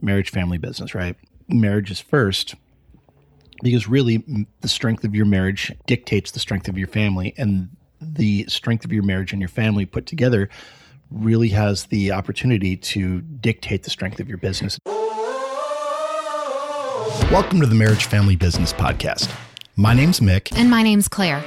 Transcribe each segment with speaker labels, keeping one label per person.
Speaker 1: marriage family business, right? Marriage is first because really the strength of your marriage dictates the strength of your family and the strength of your marriage and your family put together really has the opportunity to dictate the strength of your business. Welcome to the Marriage Family Business Podcast. My name's Mick.
Speaker 2: And my name's Claire.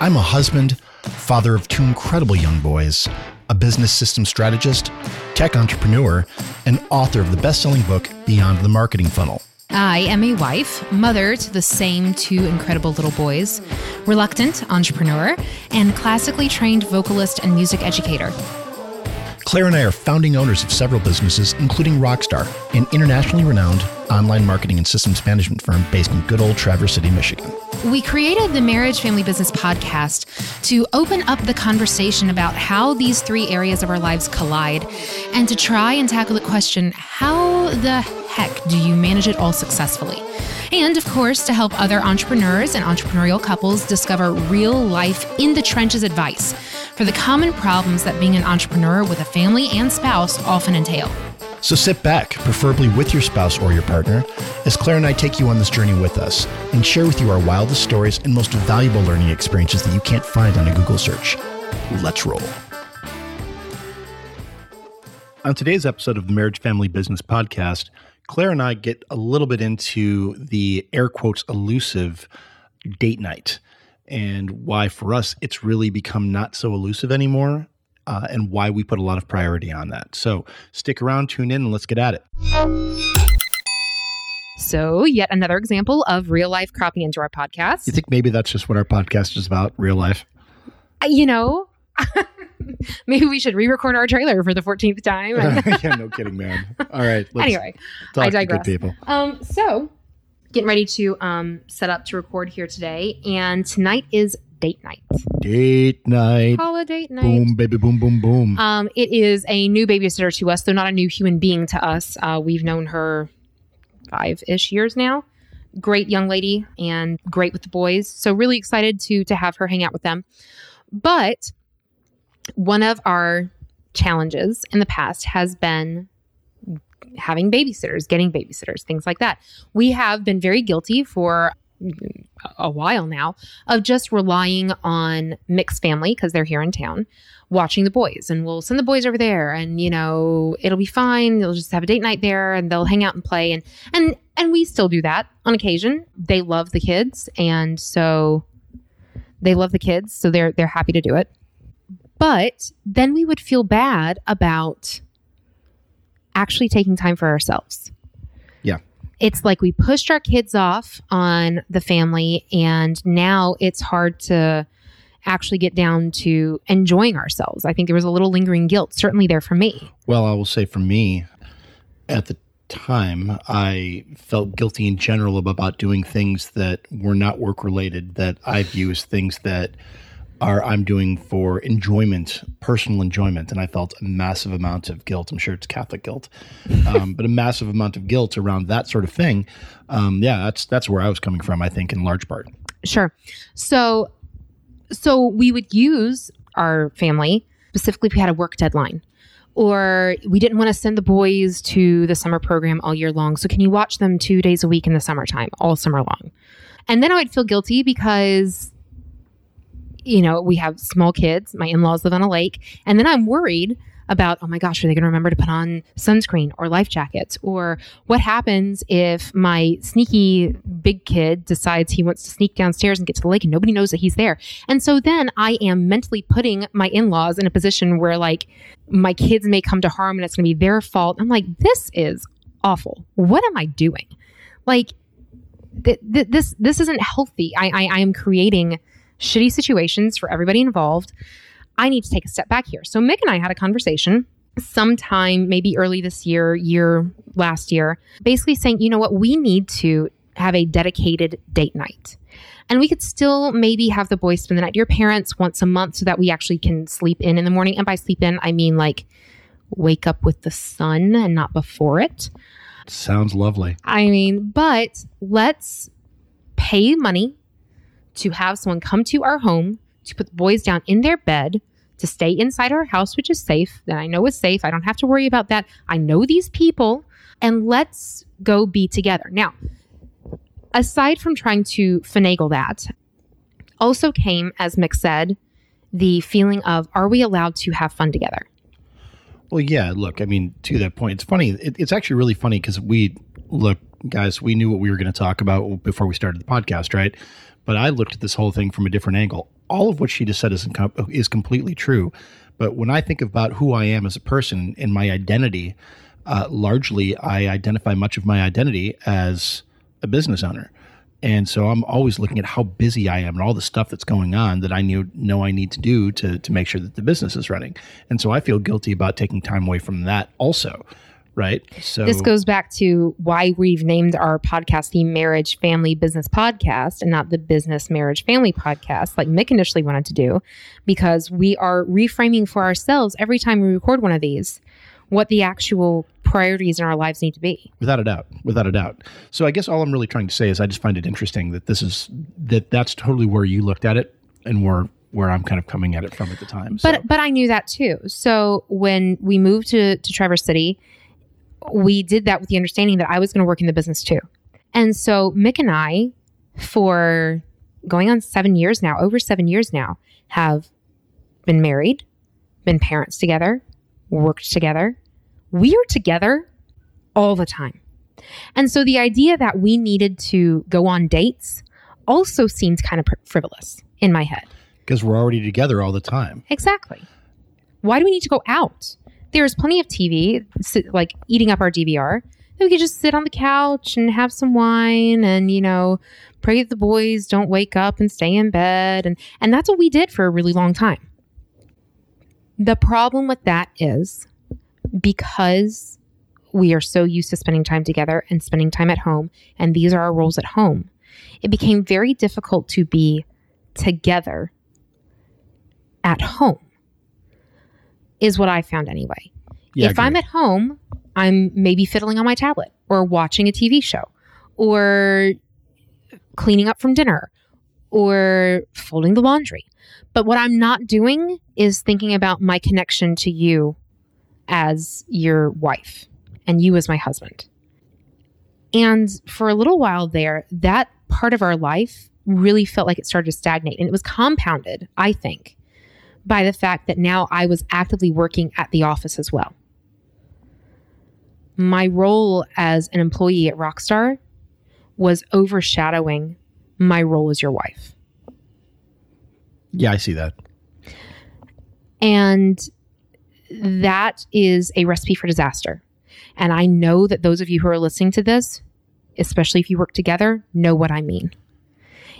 Speaker 1: I'm a husband, father of two incredible young boys, a business system strategist, tech entrepreneur, and author of the best selling book, Beyond the Marketing Funnel.
Speaker 2: I am a wife, mother to the same two incredible little boys, reluctant entrepreneur, and classically trained vocalist and music educator.
Speaker 1: Claire and I are founding owners of several businesses, including Rockstar, an internationally renowned online marketing and systems management firm based in good old Traverse City, Michigan.
Speaker 2: We created the Marriage Family Business podcast to open up the conversation about how these three areas of our lives collide and to try and tackle the question how the heck do you manage it all successfully? And of course, to help other entrepreneurs and entrepreneurial couples discover real life in the trenches advice for the common problems that being an entrepreneur with a family and spouse often entail.
Speaker 1: So sit back, preferably with your spouse or your partner, as Claire and I take you on this journey with us and share with you our wildest stories and most valuable learning experiences that you can't find on a Google search. Let's roll. On today's episode of the Marriage Family Business Podcast, Claire and I get a little bit into the air quotes elusive date night and why for us it's really become not so elusive anymore uh, and why we put a lot of priority on that. So stick around, tune in, and let's get at it.
Speaker 2: So, yet another example of real life cropping into our podcast.
Speaker 1: You think maybe that's just what our podcast is about, real life?
Speaker 2: Uh, you know, maybe we should re-record our trailer for the 14th time.
Speaker 1: yeah, no kidding, man. All right.
Speaker 2: anyway, I digress. people. Um, so, getting ready to um, set up to record here today, and tonight is date night.
Speaker 1: Date night.
Speaker 2: Date night.
Speaker 1: Boom, baby, boom, boom, boom.
Speaker 2: Um, it is a new babysitter to us, though not a new human being to us. Uh, we've known her five ish years now. Great young lady and great with the boys. So really excited to to have her hang out with them. But one of our challenges in the past has been having babysitters, getting babysitters, things like that. We have been very guilty for a while now of just relying on Mick's family because they're here in town watching the boys. And we'll send the boys over there and you know it'll be fine. They'll just have a date night there and they'll hang out and play. And and and we still do that on occasion. They love the kids and so they love the kids so they're they're happy to do it. But then we would feel bad about actually taking time for ourselves it's like we pushed our kids off on the family and now it's hard to actually get down to enjoying ourselves. I think there was a little lingering guilt, certainly there for me.
Speaker 1: Well, I will say for me, at the time, I felt guilty in general about doing things that were not work related, that I view as things that are I'm doing for enjoyment, personal enjoyment, and I felt a massive amount of guilt. I'm sure it's Catholic guilt, um, but a massive amount of guilt around that sort of thing. Um, yeah, that's that's where I was coming from. I think in large part.
Speaker 2: Sure. So, so we would use our family specifically if we had a work deadline. Or we didn't want to send the boys to the summer program all year long. So, can you watch them two days a week in the summertime, all summer long? And then I would feel guilty because you know, we have small kids. My in laws live on a lake. And then I'm worried about, oh my gosh, are they going to remember to put on sunscreen or life jackets? Or what happens if my sneaky big kid decides he wants to sneak downstairs and get to the lake and nobody knows that he's there? And so then I am mentally putting my in laws in a position where like my kids may come to harm and it's going to be their fault. I'm like, this is awful. What am I doing? Like, th- th- this this isn't healthy. I, I I am creating shitty situations for everybody involved. I need to take a step back here. So Mick and I had a conversation sometime maybe early this year, year last year, basically saying, you know what, we need to have a dedicated date night. And we could still maybe have the boys spend the night at your parents once a month so that we actually can sleep in in the morning. And by sleep in, I mean like wake up with the sun and not before it.
Speaker 1: Sounds lovely.
Speaker 2: I mean, but let's pay money to have someone come to our home to put the boys down in their bed to stay inside our house, which is safe, that I know is safe. I don't have to worry about that. I know these people. and let's go be together. Now, aside from trying to finagle that, also came, as Mick said, the feeling of are we allowed to have fun together?
Speaker 1: Well, yeah. Look, I mean, to that point, it's funny. It, it's actually really funny because we look, guys. We knew what we were going to talk about before we started the podcast, right? But I looked at this whole thing from a different angle. All of what she just said is is completely true. But when I think about who I am as a person and my identity, uh, largely I identify much of my identity as a business owner. And so I'm always looking at how busy I am and all the stuff that's going on that I knew, know I need to do to, to make sure that the business is running. And so I feel guilty about taking time away from that also. Right.
Speaker 2: So this goes back to why we've named our podcast the Marriage Family Business Podcast and not the Business Marriage Family Podcast, like Mick initially wanted to do, because we are reframing for ourselves every time we record one of these what the actual priorities in our lives need to be.
Speaker 1: Without a doubt, without a doubt. So I guess all I'm really trying to say is I just find it interesting that this is that that's totally where you looked at it and where where I'm kind of coming at it from at the time.
Speaker 2: So. But but I knew that too. So when we moved to to Traverse City, we did that with the understanding that I was going to work in the business too. And so Mick and I, for going on seven years now, over seven years now, have been married, been parents together, worked together. We are together all the time. And so the idea that we needed to go on dates also seems kind of frivolous in my head.
Speaker 1: Because we're already together all the time.
Speaker 2: Exactly. Why do we need to go out? There's plenty of TV, like eating up our DVR. we could just sit on the couch and have some wine and, you know, pray that the boys don't wake up and stay in bed. And, and that's what we did for a really long time. The problem with that is because we are so used to spending time together and spending time at home, and these are our roles at home, it became very difficult to be together at home, is what I found anyway. Yeah, if I'm at home, I'm maybe fiddling on my tablet or watching a TV show or cleaning up from dinner or folding the laundry. But what I'm not doing is thinking about my connection to you as your wife and you as my husband. And for a little while there, that part of our life really felt like it started to stagnate. And it was compounded, I think, by the fact that now I was actively working at the office as well. My role as an employee at Rockstar was overshadowing my role as your wife.
Speaker 1: Yeah, I see that.
Speaker 2: And that is a recipe for disaster. And I know that those of you who are listening to this, especially if you work together, know what I mean.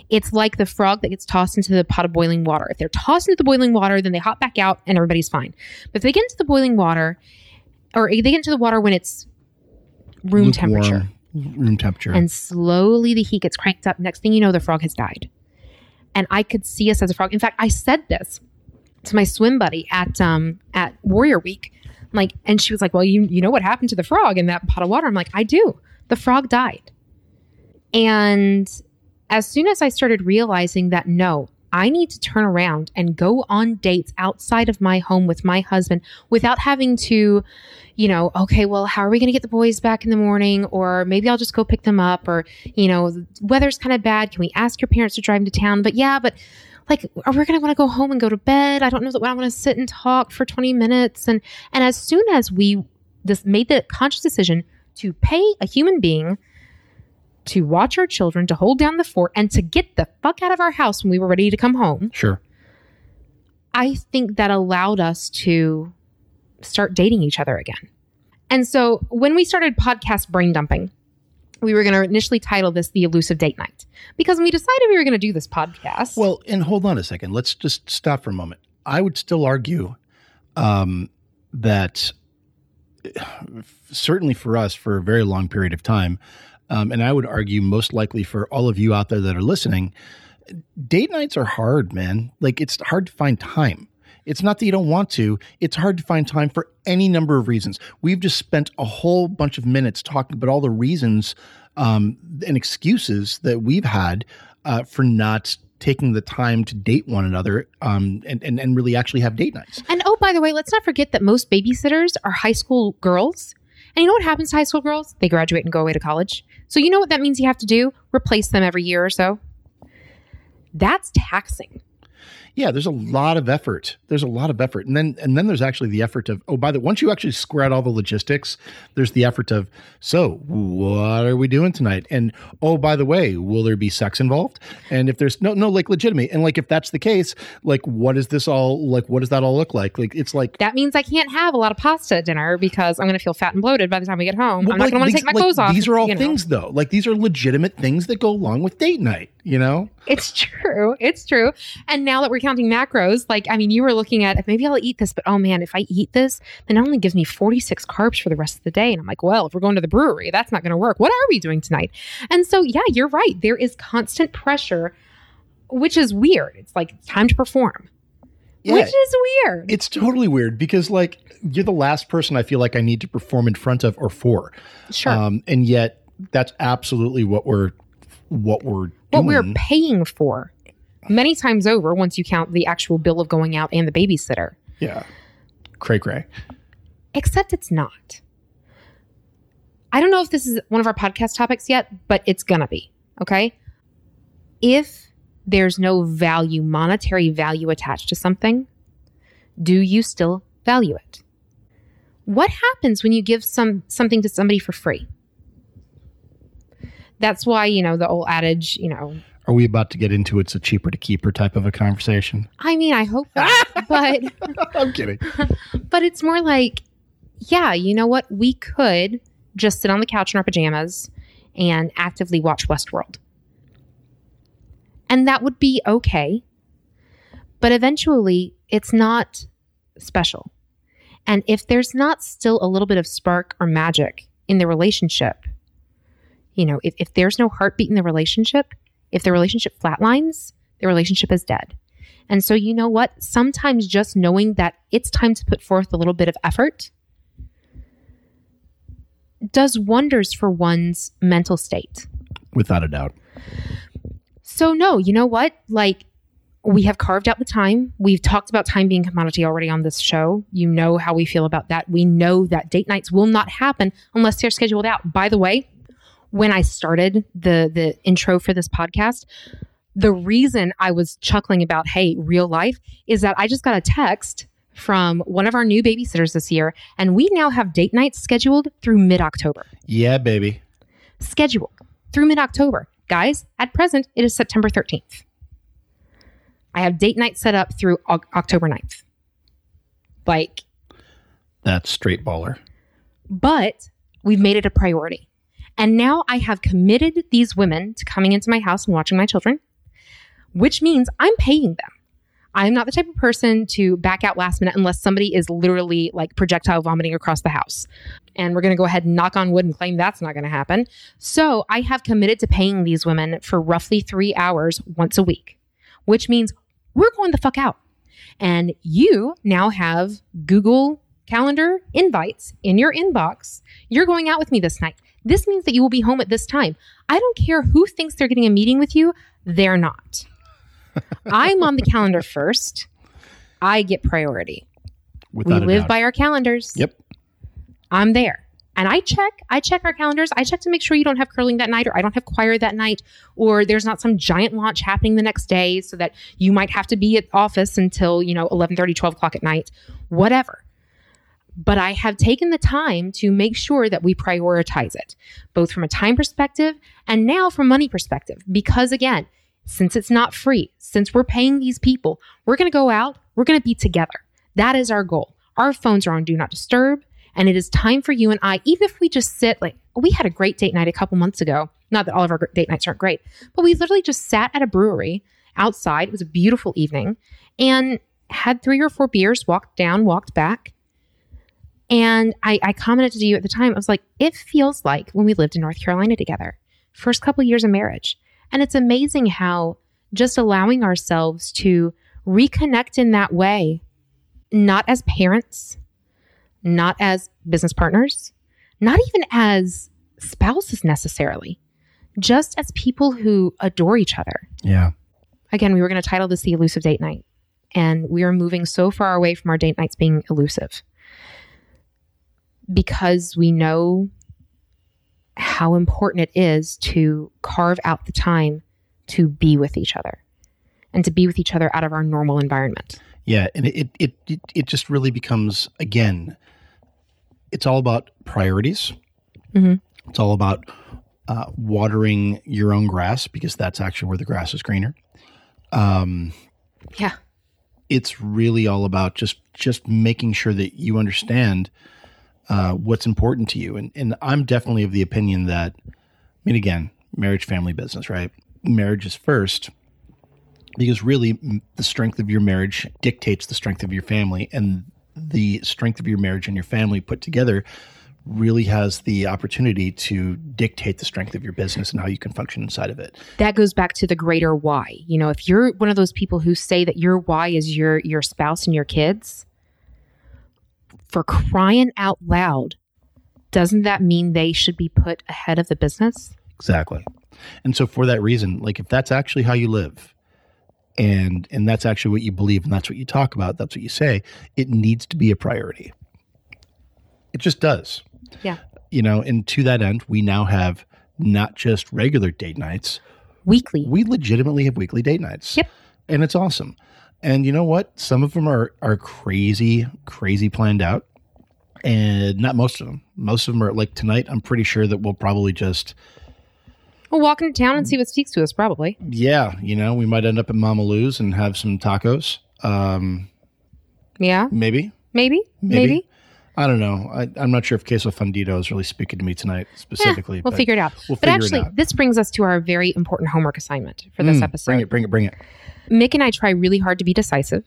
Speaker 2: It's like the frog that gets tossed into the pot of boiling water. If they're tossed into the boiling water, then they hop back out and everybody's fine. But if they get into the boiling water, or they get into the water when it's room Lukewarm, temperature,
Speaker 1: room temperature,
Speaker 2: and slowly the heat gets cranked up, next thing you know, the frog has died and I could see us as a frog. In fact, I said this to my swim buddy at um at Warrior Week. Like, and she was like, "Well, you you know what happened to the frog in that pot of water?" I'm like, "I do. The frog died." And as soon as I started realizing that no, I need to turn around and go on dates outside of my home with my husband without having to, you know, okay, well, how are we going to get the boys back in the morning? Or maybe I'll just go pick them up. Or, you know, weather's kind of bad. Can we ask your parents to drive to town? But yeah, but like are we going to want to go home and go to bed i don't know that i want to sit and talk for 20 minutes and and as soon as we just made the conscious decision to pay a human being to watch our children, to hold down the fort, and to get the fuck out of our house when we were ready to come home.
Speaker 1: Sure.
Speaker 2: I think that allowed us to start dating each other again. And so when we started podcast brain dumping, we were going to initially title this The Elusive Date Night because we decided we were going to do this podcast.
Speaker 1: Well, and hold on a second. Let's just stop for a moment. I would still argue um, that certainly for us, for a very long period of time, um, and I would argue most likely for all of you out there that are listening, date nights are hard, man. Like it's hard to find time. It's not that you don't want to, it's hard to find time for any number of reasons. We've just spent a whole bunch of minutes talking about all the reasons um, and excuses that we've had uh, for not taking the time to date one another um, and, and, and really actually have date nights.
Speaker 2: And oh, by the way, let's not forget that most babysitters are high school girls And you know what happens to high school girls? They graduate and go away to college. So you know what that means you have to do? Replace them every year or so. That's taxing.
Speaker 1: Yeah, there's a lot of effort. There's a lot of effort, and then and then there's actually the effort of oh, by the once you actually square out all the logistics, there's the effort of so what are we doing tonight? And oh, by the way, will there be sex involved? And if there's no no like legitimate, and like if that's the case, like what is this all like? What does that all look like? Like it's like
Speaker 2: That means I can't have a lot of pasta at dinner because I'm going to feel fat and bloated by the time we get home. I'm not
Speaker 1: like,
Speaker 2: going to want to take my
Speaker 1: like,
Speaker 2: clothes off.
Speaker 1: These are all
Speaker 2: you know.
Speaker 1: things though. Like these are legitimate things that go along with date night. You know.
Speaker 2: It's true. It's true. And now that we're counting macros, like, I mean, you were looking at maybe I'll eat this, but oh man, if I eat this, then it only gives me 46 carbs for the rest of the day. And I'm like, well, if we're going to the brewery, that's not going to work. What are we doing tonight? And so, yeah, you're right. There is constant pressure, which is weird. It's like time to perform, which is weird.
Speaker 1: It's totally weird because like you're the last person I feel like I need to perform in front of or for.
Speaker 2: Sure.
Speaker 1: Um, and yet that's absolutely what we're what we're
Speaker 2: what we're mm-hmm. paying for many times over once you count the actual bill of going out and the babysitter.
Speaker 1: yeah. Cray cray.
Speaker 2: except it's not. I don't know if this is one of our podcast topics yet, but it's gonna be. Okay. If there's no value, monetary value attached to something, do you still value it? What happens when you give some something to somebody for free? That's why, you know, the old adage, you know,
Speaker 1: Are we about to get into it's a cheaper to keeper type of a conversation?
Speaker 2: I mean, I hope not, but
Speaker 1: I'm kidding.
Speaker 2: But it's more like, yeah, you know what? We could just sit on the couch in our pajamas and actively watch Westworld. And that would be okay. But eventually, it's not special. And if there's not still a little bit of spark or magic in the relationship, you know, if, if there's no heartbeat in the relationship, if the relationship flatlines, the relationship is dead. And so, you know what? Sometimes just knowing that it's time to put forth a little bit of effort does wonders for one's mental state.
Speaker 1: Without a doubt.
Speaker 2: So, no, you know what? Like, we have carved out the time. We've talked about time being commodity already on this show. You know how we feel about that. We know that date nights will not happen unless they're scheduled out. By the way, when I started the the intro for this podcast, the reason I was chuckling about hey, real life is that I just got a text from one of our new babysitters this year and we now have date nights scheduled through mid-October.
Speaker 1: Yeah, baby.
Speaker 2: Scheduled through mid-October. Guys, at present it is September 13th. I have date night set up through Oc- October 9th. Like
Speaker 1: That's straight baller.
Speaker 2: but we've made it a priority. And now I have committed these women to coming into my house and watching my children, which means I'm paying them. I'm not the type of person to back out last minute unless somebody is literally like projectile vomiting across the house. And we're going to go ahead and knock on wood and claim that's not going to happen. So I have committed to paying these women for roughly three hours once a week, which means we're going the fuck out. And you now have Google Calendar invites in your inbox. You're going out with me this night. This means that you will be home at this time. I don't care who thinks they're getting a meeting with you, they're not. I'm on the calendar first. I get priority.
Speaker 1: Without
Speaker 2: we live
Speaker 1: doubt.
Speaker 2: by our calendars.
Speaker 1: Yep.
Speaker 2: I'm there. And I check, I check our calendars. I check to make sure you don't have curling that night or I don't have choir that night or there's not some giant launch happening the next day so that you might have to be at office until, you know, 11 30, 12 o'clock at night, whatever. But I have taken the time to make sure that we prioritize it, both from a time perspective and now from money perspective. Because again, since it's not free, since we're paying these people, we're going to go out, we're going to be together. That is our goal. Our phones are on do not disturb. And it is time for you and I, even if we just sit like we had a great date night a couple months ago. Not that all of our date nights aren't great, but we literally just sat at a brewery outside. It was a beautiful evening and had three or four beers, walked down, walked back. And I, I commented to you at the time, I was like, it feels like when we lived in North Carolina together, first couple years of marriage. And it's amazing how just allowing ourselves to reconnect in that way, not as parents, not as business partners, not even as spouses necessarily, just as people who adore each other.
Speaker 1: Yeah.
Speaker 2: Again, we were going to title this The Elusive Date Night, and we are moving so far away from our date nights being elusive. Because we know how important it is to carve out the time to be with each other and to be with each other out of our normal environment.
Speaker 1: Yeah, and it it it, it just really becomes again, it's all about priorities.
Speaker 2: Mhm.
Speaker 1: It's all about uh, watering your own grass because that's actually where the grass is greener. Um,
Speaker 2: Yeah.
Speaker 1: it's really all about just just making sure that you understand uh, what's important to you. And and I'm definitely of the opinion that, I mean, again, marriage, family, business, right? Marriage is first because really the strength of your marriage dictates the strength of your family, and the strength of your marriage and your family put together really has the opportunity to dictate the strength of your business and how you can function inside of it.
Speaker 2: That goes back to the greater why. You know, if you're one of those people who say that your why is your your spouse and your kids, for crying out loud, doesn't that mean they should be put ahead of the business?
Speaker 1: Exactly. And so for that reason, like if that's actually how you live and and that's actually what you believe and that's what you talk about, that's what you say, it needs to be a priority. It just does.
Speaker 2: Yeah.
Speaker 1: You know, and to that end, we now have not just regular date nights,
Speaker 2: Weekly.
Speaker 1: we legitimately have weekly date nights.
Speaker 2: Yep.
Speaker 1: And it's awesome. And you know what? Some of them are are crazy, crazy planned out. And not most of them. Most of them are like tonight, I'm pretty sure that we'll probably just
Speaker 2: We'll walk into town and see what speaks to us, probably.
Speaker 1: Yeah, you know, we might end up at Mama Lu's and have some tacos. Um,
Speaker 2: Yeah,
Speaker 1: maybe,
Speaker 2: maybe,
Speaker 1: maybe.
Speaker 2: maybe.
Speaker 1: I don't know. I, I'm not sure if queso fundido is really speaking to me tonight
Speaker 2: Eh,
Speaker 1: specifically.
Speaker 2: we'll figure it out.
Speaker 1: we'll
Speaker 2: but actually, this brings us to our very important homework assignment for this
Speaker 1: Mm,
Speaker 2: episode.
Speaker 1: Bring it, bring it, bring it.
Speaker 2: Mick and I try really hard to be decisive,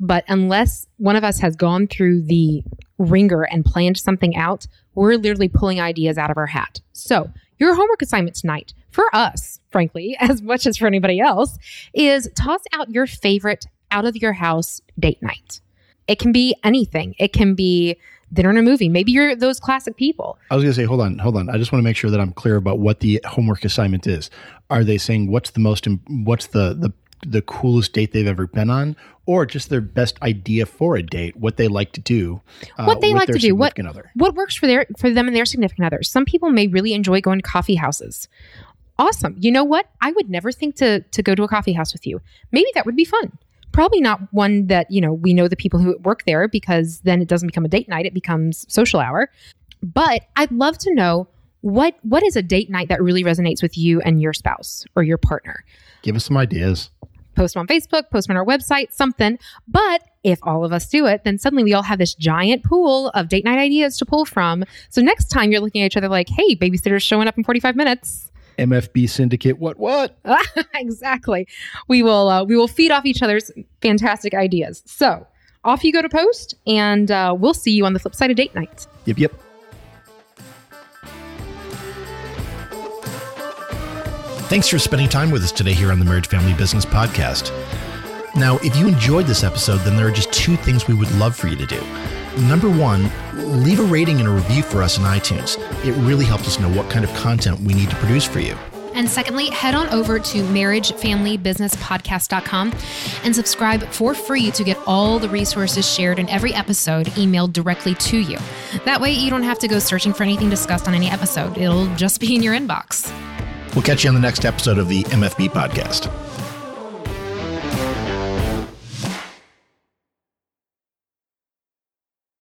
Speaker 2: but unless one of us has gone through the ringer and planned something out, we're literally pulling ideas out of our hat. So, your homework assignment tonight, for us, frankly, as much as for anybody else, is toss out your favorite out of your house date night. It can be anything. It can be dinner and a movie. Maybe you're those classic people.
Speaker 1: I was going to say, hold on, hold on. I just want to make sure that I'm clear about what the homework assignment is. Are they saying what's the most, what's the the the coolest date they've ever been on, or just their best idea for a date, what they like to do, uh,
Speaker 2: What they like to do, what-
Speaker 1: other?
Speaker 2: what works for their for them and their significant others. Some people may really enjoy going to coffee houses. Awesome. You know what? I would never think to to go to a coffee house with you. Maybe that would be fun. Probably not one that, you know, we know the people who work there because then it doesn't become a date night, it becomes social hour. But I'd love to know what what is a date night that really resonates with you and your spouse or your partner
Speaker 1: Give us some ideas.
Speaker 2: post them on Facebook, post them on our website, something. But if all of us do it, then suddenly we all have this giant pool of date night ideas to pull from. So next time you're looking at each other like, hey, babysitter's showing up in 45 minutes.
Speaker 1: MFB syndicate. What? What?
Speaker 2: exactly. We will uh, we will feed off each other's fantastic ideas. So off you go to post, and uh, we'll see you on the flip side of date night.
Speaker 1: Yep, yep.
Speaker 3: Thanks for spending time with us today here on the Marriage Family Business Podcast. Now, if you enjoyed this episode, then there are just two things we would love for you to do. Number one, leave a rating and a review for us on iTunes. It really helps us know what kind of content we need to produce for you.
Speaker 4: And secondly, head on over to marriagefamilybusinesspodcast.com and subscribe for free to get all the resources shared in every episode emailed directly to you. That way, you don't have to go searching for anything discussed on any episode, it'll just be in your inbox.
Speaker 3: We'll catch you on the next episode of the MFB Podcast.